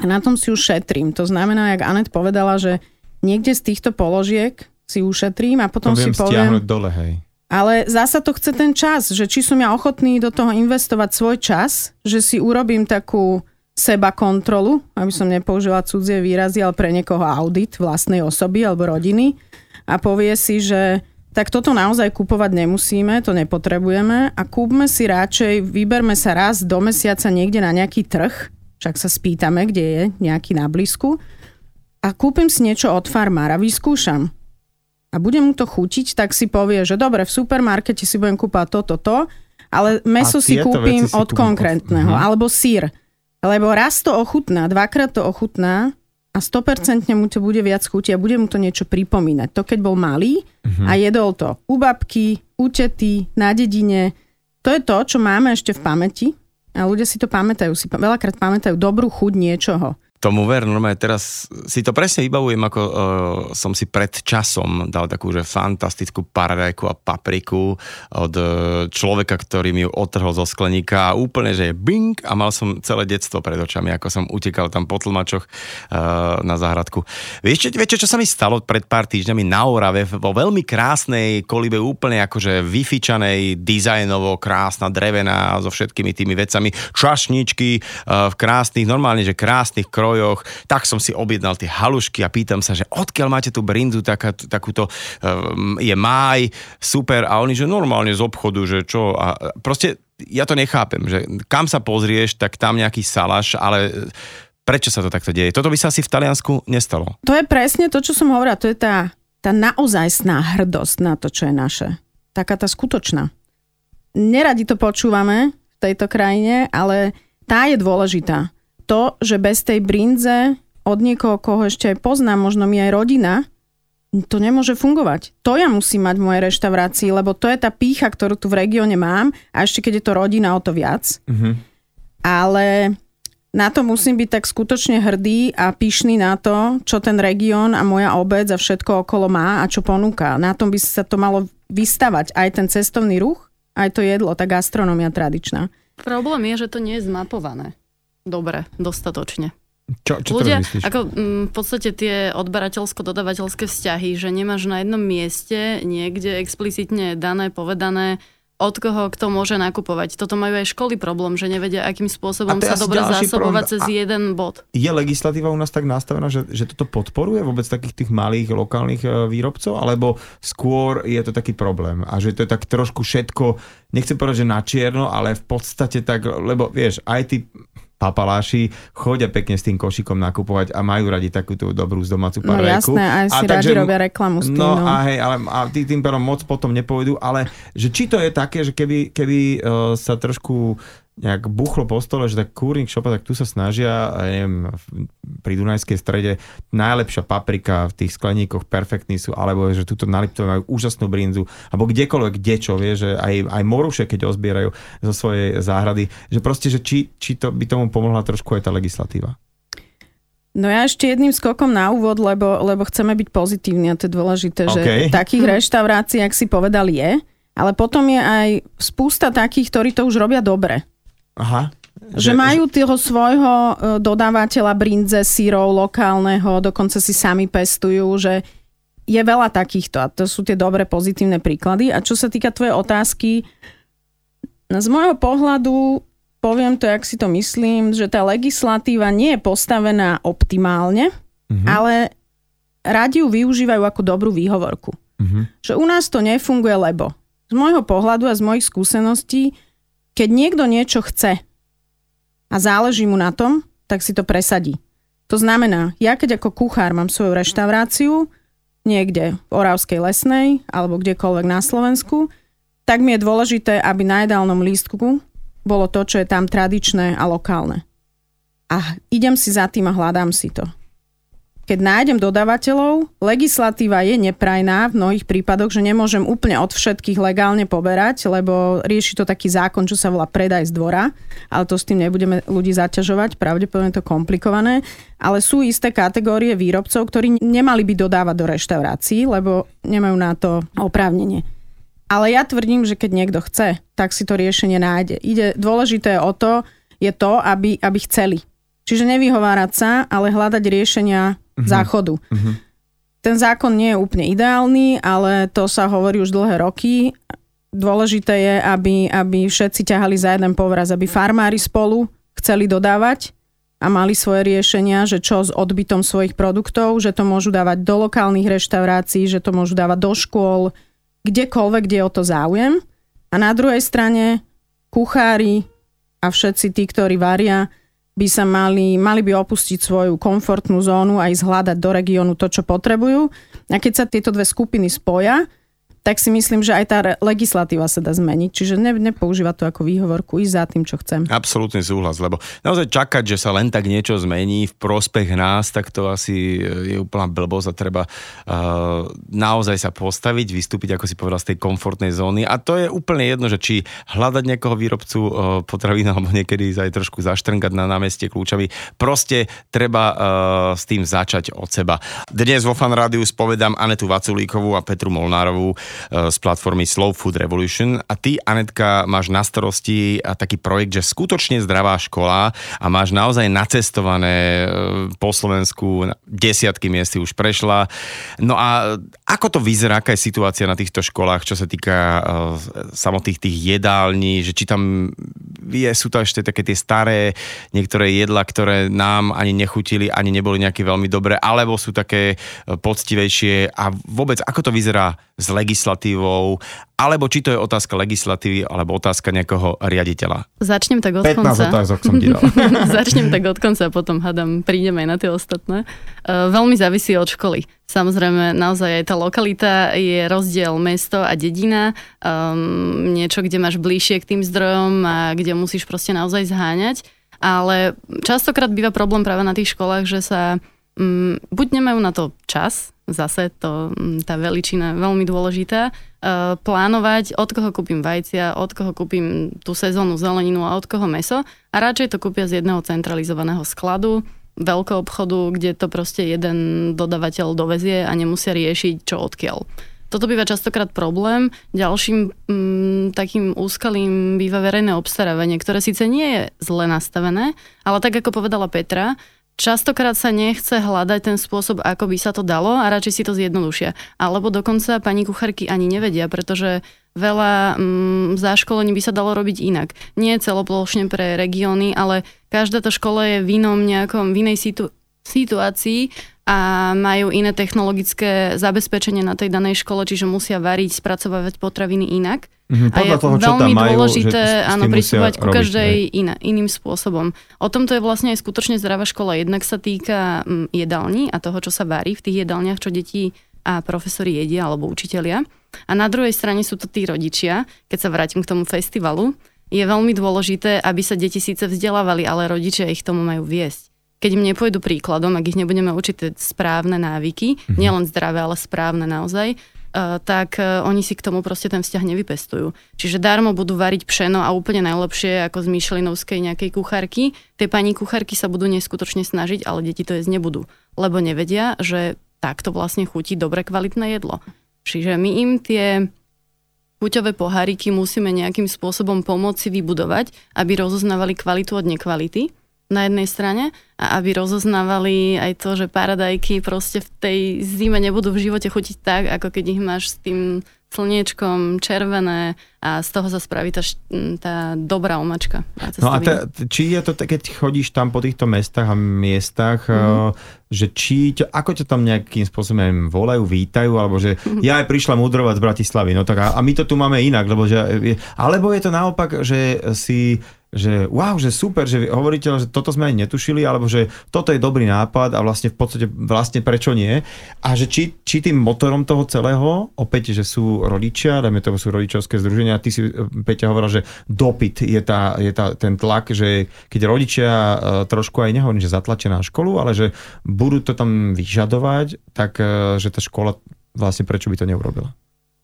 A na tom si už šetrím. To znamená, jak Anet povedala, že niekde z týchto položiek si ušetrím a potom to si poviem... dole, hej. Ale zasa to chce ten čas, že či som ja ochotný do toho investovať svoj čas, že si urobím takú seba kontrolu, aby som nepoužila cudzie výrazy, ale pre niekoho audit vlastnej osoby alebo rodiny a povie si, že tak toto naozaj kupovať nemusíme, to nepotrebujeme a kúpme si radšej, vyberme sa raz do mesiaca niekde na nejaký trh, však sa spýtame, kde je nejaký na blízku a kúpim si niečo od farmára, vyskúšam a budem mu to chutiť, tak si povie, že dobre, v supermarkete si budem kúpať toto, to, ale meso si kúpim si od konkrétneho, od... Mhm. alebo sír lebo raz to ochutná, dvakrát to ochutná a 100% mu to bude viac chutiť a bude mu to niečo pripomínať. To keď bol malý uh-huh. a jedol to u babky, u tety, na dedine, to je to, čo máme ešte v pamäti a ľudia si to pamätajú, si veľakrát pamätajú dobrú chuť niečoho tomu ver, normálne teraz si to presne vybavujem, ako uh, som si pred časom dal takú, že fantastickú paradajku a papriku od uh, človeka, ktorý mi ju otrhol zo skleníka a úplne, že je bing a mal som celé detstvo pred očami, ako som utekal tam po tlmačoch uh, na záhradku. Viete, viete, čo sa mi stalo pred pár týždňami na Orave vo veľmi krásnej kolibe, úplne akože vyfičanej, dizajnovo krásna, drevená, so všetkými tými vecami, čašničky uh, v krásnych, normálne, že krásnych kroj zdrojoch, tak som si objednal tie halušky a pýtam sa, že odkiaľ máte tú brinzu, taká, takúto um, je máj, super a oni, že normálne z obchodu, že čo a proste ja to nechápem, že kam sa pozrieš, tak tam nejaký salaš, ale prečo sa to takto deje? Toto by sa asi v Taliansku nestalo. To je presne to, čo som hovorila, to je tá, tá naozajstná hrdosť na to, čo je naše. Taká tá skutočná. Neradi to počúvame v tejto krajine, ale tá je dôležitá to, že bez tej brinze od niekoho, koho ešte aj poznám, možno mi aj rodina, to nemôže fungovať. To ja musím mať v mojej reštaurácii, lebo to je tá pícha, ktorú tu v regióne mám a ešte keď je to rodina, o to viac. Mm-hmm. Ale na to musím byť tak skutočne hrdý a pyšný na to, čo ten región a moja obec a všetko okolo má a čo ponúka. Na tom by sa to malo vystavať aj ten cestovný ruch, aj to jedlo, tá gastronómia tradičná. Problém je, že to nie je zmapované dobre, dostatočne. Čo, čo Ľudia, myslíš? ako m, mm, v podstate tie odberateľsko-dodavateľské vzťahy, že nemáš na jednom mieste niekde explicitne dané, povedané, od koho kto môže nakupovať. Toto majú aj školy problém, že nevedia, akým spôsobom sa dobre zásobovať cez jeden bod. Je legislatíva u nás tak nastavená, že, že toto podporuje vôbec takých tých malých lokálnych e, výrobcov, alebo skôr je to taký problém a že to je tak trošku všetko, nechcem povedať, že na čierno, ale v podstate tak, lebo vieš, aj ty papaláši chodia pekne s tým košikom nakupovať a majú radi takúto dobrú z domácu paradajku. No jasné, aj si a radi takže, robia reklamu s tým. No, no. a hej, ale a tý, tým pádom moc potom nepôjdu, ale že či to je také, že keby, keby uh, sa trošku nejak buchlo po stole, že tak kúrnik šopa, tak tu sa snažia, neviem, pri Dunajskej strede najlepšia paprika v tých skleníkoch perfektní sú, alebo že túto na Liptove majú úžasnú brinzu, alebo kdekoľvek, kde čo, vie, že aj, aj moruše, keď ozbierajú zo svojej záhrady, že proste, že či, či to by tomu pomohla trošku aj tá legislatíva. No ja ešte jedným skokom na úvod, lebo, lebo chceme byť pozitívni a to je dôležité, okay. že takých reštaurácií, ak si povedal, je, ale potom je aj spústa takých, ktorí to už robia dobre. Aha. Že, že majú toho svojho e, dodávateľa brinze, sírov lokálneho, dokonca si sami pestujú, že je veľa takýchto a to sú tie dobré pozitívne príklady. A čo sa týka tvojej otázky, z môjho pohľadu poviem to, jak si to myslím, že tá legislatíva nie je postavená optimálne, mm-hmm. ale radi ju využívajú ako dobrú výhovorku. Mm-hmm. Že u nás to nefunguje, lebo z môjho pohľadu a z mojich skúseností, keď niekto niečo chce a záleží mu na tom, tak si to presadí. To znamená, ja keď ako kuchár mám svoju reštauráciu niekde v Oravskej lesnej alebo kdekoľvek na Slovensku, tak mi je dôležité, aby na jedálnom lístku bolo to, čo je tam tradičné a lokálne. A idem si za tým a hľadám si to. Keď nájdem dodávateľov, legislatíva je neprajná v mnohých prípadoch, že nemôžem úplne od všetkých legálne poberať, lebo rieši to taký zákon, čo sa volá predaj z dvora, ale to s tým nebudeme ľudí zaťažovať, pravdepodobne to komplikované. Ale sú isté kategórie výrobcov, ktorí nemali by dodávať do reštaurácií, lebo nemajú na to oprávnenie. Ale ja tvrdím, že keď niekto chce, tak si to riešenie nájde. Ide, dôležité o to, je to, aby, aby chceli. Čiže nevyhovárať sa, ale hľadať riešenia uh-huh. záchodu. Uh-huh. Ten zákon nie je úplne ideálny, ale to sa hovorí už dlhé roky. Dôležité je, aby, aby všetci ťahali za jeden povraz, aby farmári spolu chceli dodávať a mali svoje riešenia, že čo s odbytom svojich produktov, že to môžu dávať do lokálnych reštaurácií, že to môžu dávať do škôl, kdekoľvek, kde je o to záujem. A na druhej strane kuchári a všetci tí, ktorí varia, by sa mali, mali by opustiť svoju komfortnú zónu a ísť hľadať do regiónu to, čo potrebujú. A keď sa tieto dve skupiny spoja, tak si myslím, že aj tá legislatíva sa dá zmeniť. Čiže ne, nepoužívať to ako výhovorku, ísť za tým, čo chcem. Absolútny súhlas, lebo naozaj čakať, že sa len tak niečo zmení v prospech nás, tak to asi je úplná blbosť a treba uh, naozaj sa postaviť, vystúpiť, ako si povedal, z tej komfortnej zóny. A to je úplne jedno, že či hľadať nejakého výrobcu uh, potravín <laughs> alebo niekedy aj trošku zaštrngať na námestie kľúčavý. Proste treba uh, s tým začať od seba. Dnes vo Fan Rádiu spovedám Anetu Vaculíkovú a Petru Molnárovú, Eh, z platformy Slow Food Revolution a ty, Anetka, máš na starosti taký projekt, že skutočne zdravá škola a máš naozaj nacestované eh, po Slovensku, desiatky miest už prešla. No a ako to vyzerá, aká je situácia na týchto školách, čo sa týka uh, samotných tých jedální, že či tam je, sú to ešte také tie staré niektoré jedla, ktoré nám ani nechutili, ani neboli nejaké veľmi dobré, alebo sú také poctivejšie? A vôbec ako to vyzerá s legislatívou, alebo či to je otázka legislatívy, alebo otázka nejakého riaditeľa. Začnem tak od 15 konca. otázok som ti dal. <laughs> Začnem tak od konca a potom hádam, prídeme aj na tie ostatné. Uh, veľmi závisí od školy. Samozrejme, naozaj aj tá lokalita je rozdiel mesto a dedina. Um, niečo, kde máš bližšie k tým zdrojom a kde musíš proste naozaj zháňať. Ale častokrát býva problém práve na tých školách, že sa um, buď nemajú na to čas, zase to, mm, tá veličina je veľmi dôležitá, uh, plánovať, od koho kúpim vajcia, od koho kúpim tú sezónnu zeleninu a od koho meso a radšej to kúpia z jedného centralizovaného skladu, veľkého obchodu, kde to proste jeden dodavateľ dovezie a nemusia riešiť čo odkiaľ. Toto býva častokrát problém. Ďalším mm, takým úskalým býva verejné obstarávanie, ktoré síce nie je zle nastavené, ale tak ako povedala Petra, Častokrát sa nechce hľadať ten spôsob, ako by sa to dalo a radšej si to zjednodušia. Alebo dokonca pani kuchárky ani nevedia, pretože veľa mm, záškolení by sa dalo robiť inak. Nie celoplošne pre regióny, ale každá tá škola je v inom nejakom, v inej situ- situácii a majú iné technologické zabezpečenie na tej danej škole, čiže musia variť, spracovávať potraviny inak. Mm-hmm, a je toho, veľmi majú, dôležité áno, pristúpať ku každej iná, iným spôsobom. O tomto je vlastne aj skutočne zdravá škola. Jednak sa týka mm, jedálni a toho, čo sa varí v tých jedálniach, čo deti a profesori jedia alebo učitelia. A na druhej strane sú to tí rodičia, keď sa vrátim k tomu festivalu, je veľmi dôležité, aby sa deti síce vzdelávali, ale rodičia ich tomu majú viesť keď im nepôjdu príkladom, ak ich nebudeme učiť tie správne návyky, mm-hmm. nielen zdravé, ale správne naozaj, uh, tak uh, oni si k tomu proste ten vzťah nevypestujú. Čiže darmo budú variť pšeno a úplne najlepšie ako z myšlinovskej nejakej kuchárky. Tie pani kuchárky sa budú neskutočne snažiť, ale deti to jesť nebudú, lebo nevedia, že takto vlastne chutí dobre kvalitné jedlo. Čiže my im tie chuťové poháriky musíme nejakým spôsobom pomôcť vybudovať, aby rozoznávali kvalitu od nekvality na jednej strane a aby rozoznávali aj to, že paradajky proste v tej zime nebudú v živote chutiť tak, ako keď ich máš s tým slniečkom, červené a z toho sa spraví tá, tá dobrá omačka. No a te, či je to, keď chodíš tam po týchto mestách a miestach, mm-hmm. že či, ako ťa tam nejakým spôsobom volajú, vítajú, alebo že mm-hmm. ja aj prišla mudrovať z Bratislavy, no tak a, a my to tu máme inak, lebo že, alebo je to naopak, že si že wow, že super, že hovoríte, že toto sme ani netušili, alebo že toto je dobrý nápad a vlastne v podstate vlastne prečo nie. A že či, či tým motorom toho celého, opäť, že sú rodičia, dajme to sú rodičovské združenia, ty si Peťa hovorila, že dopyt je, tá, je tá, ten tlak, že keď rodičia e, trošku aj nehovorím, že zatlačia na školu, ale že budú to tam vyžadovať, tak e, že tá škola vlastne prečo by to neurobila?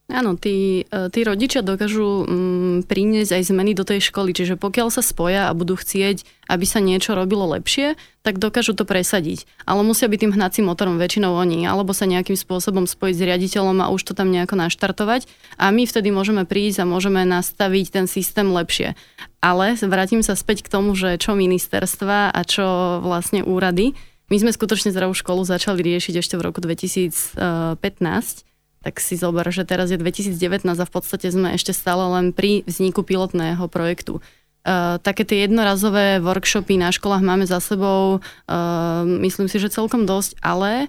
Áno, tí, e, tí rodičia dokážu mm, priniesť aj zmeny do tej školy, čiže pokiaľ sa spoja a budú chcieť, aby sa niečo robilo lepšie, tak dokážu to presadiť. Ale musia byť tým hnacím motorom väčšinou oni, alebo sa nejakým spôsobom spojiť s riaditeľom a už to tam nejako naštartovať. A my vtedy môžeme prísť a môžeme nastaviť ten systém lepšie. Ale vrátim sa späť k tomu, že čo ministerstva a čo vlastne úrady. My sme skutočne zdravú školu začali riešiť ešte v roku 2015 tak si zober, že teraz je 2019 a v podstate sme ešte stále len pri vzniku pilotného projektu. Uh, také tie jednorazové workshopy na školách máme za sebou, uh, myslím si, že celkom dosť, ale um,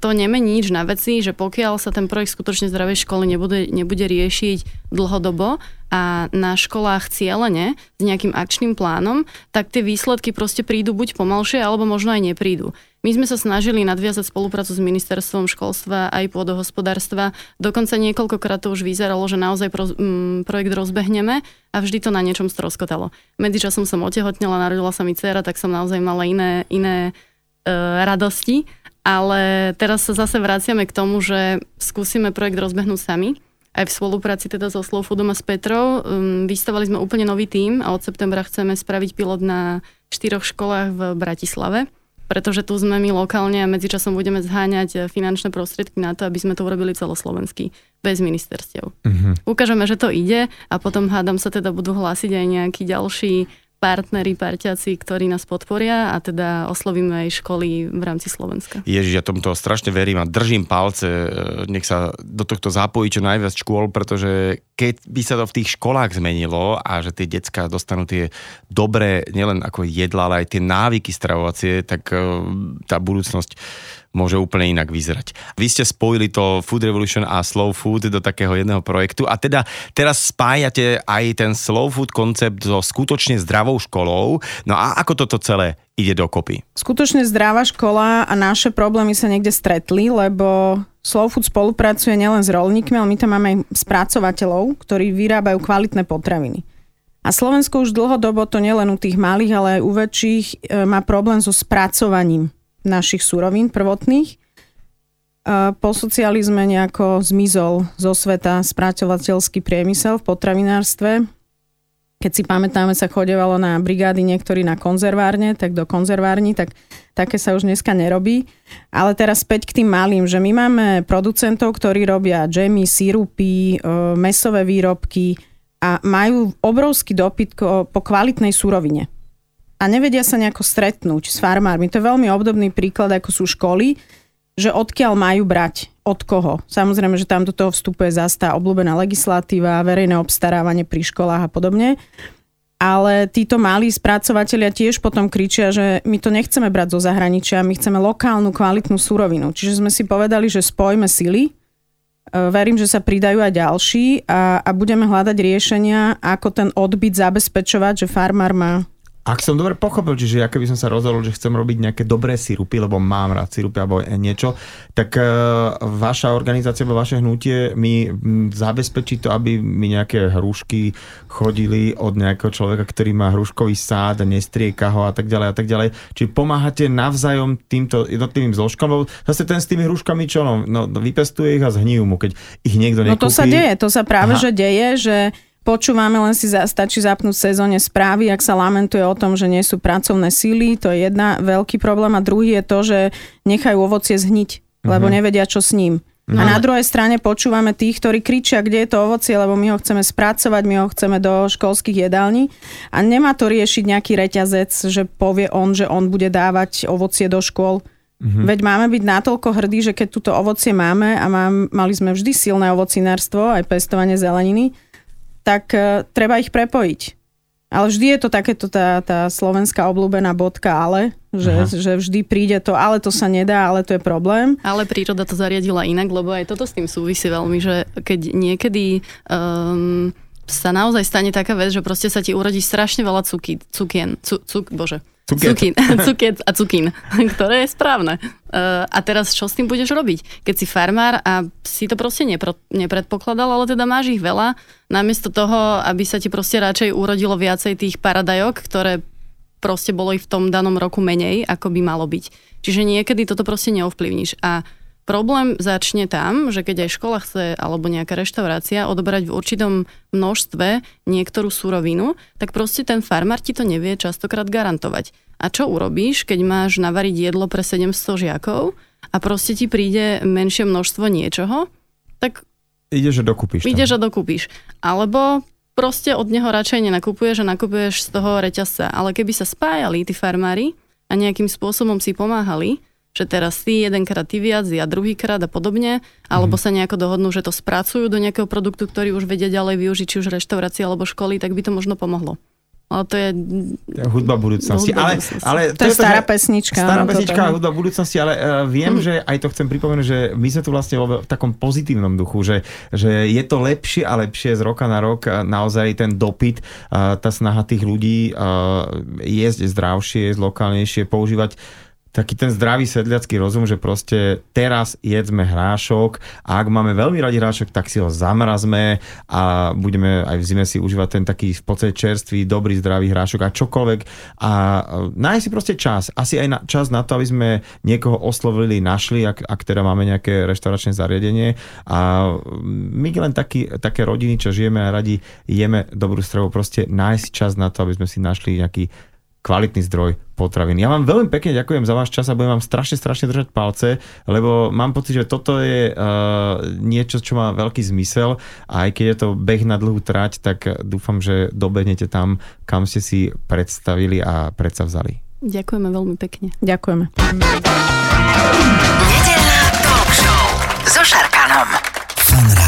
to nemení nič na veci, že pokiaľ sa ten projekt skutočne zdravej školy nebude, nebude riešiť dlhodobo a na školách cieľene s nejakým akčným plánom, tak tie výsledky proste prídu buď pomalšie, alebo možno aj neprídu. My sme sa snažili nadviazať spoluprácu s ministerstvom školstva aj pôdohospodárstva. Dokonca niekoľkokrát to už vyzeralo, že naozaj pro, m, projekt rozbehneme a vždy to na niečom stroskotalo. Medzičasom som otehotnela, narodila sa mi dcera, tak som naozaj mala iné, iné e, radosti. Ale teraz sa zase vraciame k tomu, že skúsime projekt rozbehnúť sami aj v spolupráci teda so Slow Foodom a s Petrou. Um, vystavali sme úplne nový tím a od septembra chceme spraviť pilot na štyroch školách v Bratislave pretože tu sme my lokálne a medzičasom budeme zháňať eh, finančné prostriedky na to, aby sme to urobili celoslovenský, bez ministerstiev. Uh-huh. Ukážeme, že to ide a potom hádam sa teda budú hlásiť aj nejakí ďalší partneri, parťaci, ktorí nás podporia a teda oslovíme aj školy v rámci Slovenska. Ježiš, ja tomuto strašne verím a držím palce, e, nech sa do tohto zapojí čo najviac škôl, pretože keď by sa to v tých školách zmenilo a že tie decka dostanú tie dobré, nielen ako jedla, ale aj tie návyky stravovacie, tak e, tá budúcnosť môže úplne inak vyzerať. Vy ste spojili to Food Revolution a Slow Food do takého jedného projektu a teda teraz spájate aj ten Slow Food koncept so skutočne zdravou školou. No a ako toto celé ide dokopy? Skutočne zdravá škola a naše problémy sa niekde stretli, lebo Slow Food spolupracuje nielen s rolníkmi, ale my tam máme aj spracovateľov, ktorí vyrábajú kvalitné potraviny. A Slovensko už dlhodobo, to nielen u tých malých, ale aj u väčších, e, má problém so spracovaním našich surovín prvotných. Po socializme nejako zmizol zo sveta spracovateľský priemysel v potravinárstve. Keď si pamätáme, sa chodevalo na brigády niektorí na konzervárne, tak do konzervárni, tak také sa už dneska nerobí. Ale teraz späť k tým malým, že my máme producentov, ktorí robia džemy, sírupy, e, mesové výrobky a majú obrovský dopyt po kvalitnej surovine a nevedia sa nejako stretnúť s farmármi. To je veľmi obdobný príklad, ako sú školy, že odkiaľ majú brať, od koho. Samozrejme, že tam do toho vstupuje tá obľúbená legislatíva, verejné obstarávanie pri školách a podobne. Ale títo malí spracovateľia tiež potom kričia, že my to nechceme brať zo zahraničia, my chceme lokálnu kvalitnú surovinu. Čiže sme si povedali, že spojme sily, e, verím, že sa pridajú aj ďalší a, a budeme hľadať riešenia, ako ten odbyt zabezpečovať, že farmár má ak som dobre pochopil, čiže ja keby som sa rozhodol, že chcem robiť nejaké dobré sirupy, lebo mám rád sirupy alebo niečo, tak uh, vaša organizácia alebo vaše hnutie mi zabezpečí to, aby mi nejaké hrušky chodili od nejakého človeka, ktorý má hruškový sád, nestrieka ho a tak ďalej a tak ďalej. Čiže pomáhate navzájom týmto jednotlivým zložkom, lebo zase ten s tými hruškami čo, no, no vypestuje ich a zhníjú mu, keď ich niekto nekúpi. No to sa deje, to sa práve Aha. že deje, že Počúvame, len si za, stačí zapnúť v sezóne správy, ak sa lamentuje o tom, že nie sú pracovné síly, to je jedna veľký problém a druhý je to, že nechajú ovocie zhniť, uh-huh. lebo mhm. nevedia, čo s ním. No. A na druhej strane počúvame tých, ktorí kričia, kde je to ovocie, lebo my ho chceme spracovať, my ho chceme do školských jedální. A nemá to riešiť nejaký reťazec, že povie on, že on bude dávať ovocie do škôl. Mm-hmm. Veď máme byť natoľko hrdí, že keď túto ovocie máme a mám, mali sme vždy silné ovocinárstvo, aj pestovanie zeleniny, tak uh, treba ich prepojiť. Ale vždy je to takéto tá, tá slovenská obľúbená bodka ale, že, že vždy príde to, ale to sa nedá, ale to je problém. Ale príroda to zariadila inak, lebo aj toto s tým súvisí veľmi, že keď niekedy um, sa naozaj stane taká vec, že proste sa ti urodí strašne veľa cuky, cukien, cu, cuk, bože, Cukiet. Cukín, <laughs> cukiet a cukín, <laughs> ktoré je správne. Uh, a teraz čo s tým budeš robiť? Keď si farmár a si to proste nepro, nepredpokladal, ale teda máš ich veľa, namiesto toho, aby sa ti proste radšej urodilo viacej tých paradajok, ktoré proste bolo i v tom danom roku menej, ako by malo byť. Čiže niekedy toto proste neovplyvníš. A Problém začne tam, že keď aj škola chce alebo nejaká reštaurácia odobrať v určitom množstve niektorú surovinu, tak proste ten farmár ti to nevie častokrát garantovať. A čo urobíš, keď máš navariť jedlo pre 700 žiakov a proste ti príde menšie množstvo niečoho, tak... Ideš a dokúpiš. Ideš a dokúpiš. Alebo proste od neho radšej nenakupuješ a nakupuješ z toho reťazca. Ale keby sa spájali tí farmári a nejakým spôsobom si pomáhali, že teraz ty jedenkrát ty viac, ja druhýkrát a podobne, alebo mm. sa nejako dohodnú, že to spracujú do nejakého produktu, ktorý už vedia ďalej využiť, či už reštaurácie alebo školy, tak by to možno pomohlo. Ale to je... Hudba budúcnosti. Hudba ale, budúcnosti. ale to, to je stará to, pesnička. Stará pesnička a hudba budúcnosti, ale uh, viem, mm. že aj to chcem pripomenúť, že my sme tu vlastne v takom pozitívnom duchu, že, že je to lepšie a lepšie z roka na rok naozaj ten dopyt, uh, tá snaha tých ľudí uh, jesť zdravšie, jesť lokálnejšie, používať taký ten zdravý sedliacký rozum, že proste teraz jedzme hrášok a ak máme veľmi radi hrášok, tak si ho zamrazme a budeme aj v zime si užívať ten taký v podstate čerstvý, dobrý, zdravý hrášok a čokoľvek a nájsť si proste čas. Asi aj na, čas na to, aby sme niekoho oslovili, našli, ak, ak teda máme nejaké reštauračné zariadenie a my len taký, také rodiny, čo žijeme a radi jeme dobrú stravu, proste nájsť čas na to, aby sme si našli nejaký kvalitný zdroj potravín. Ja vám veľmi pekne ďakujem za váš čas a budem vám strašne, strašne držať palce, lebo mám pocit, že toto je uh, niečo, čo má veľký zmysel a aj keď je to beh na dlhú trať, tak dúfam, že dobehnete tam, kam ste si predstavili a predsavzali. Ďakujeme veľmi pekne. Ďakujeme. Nedelná talk show so Šarkanom. Fan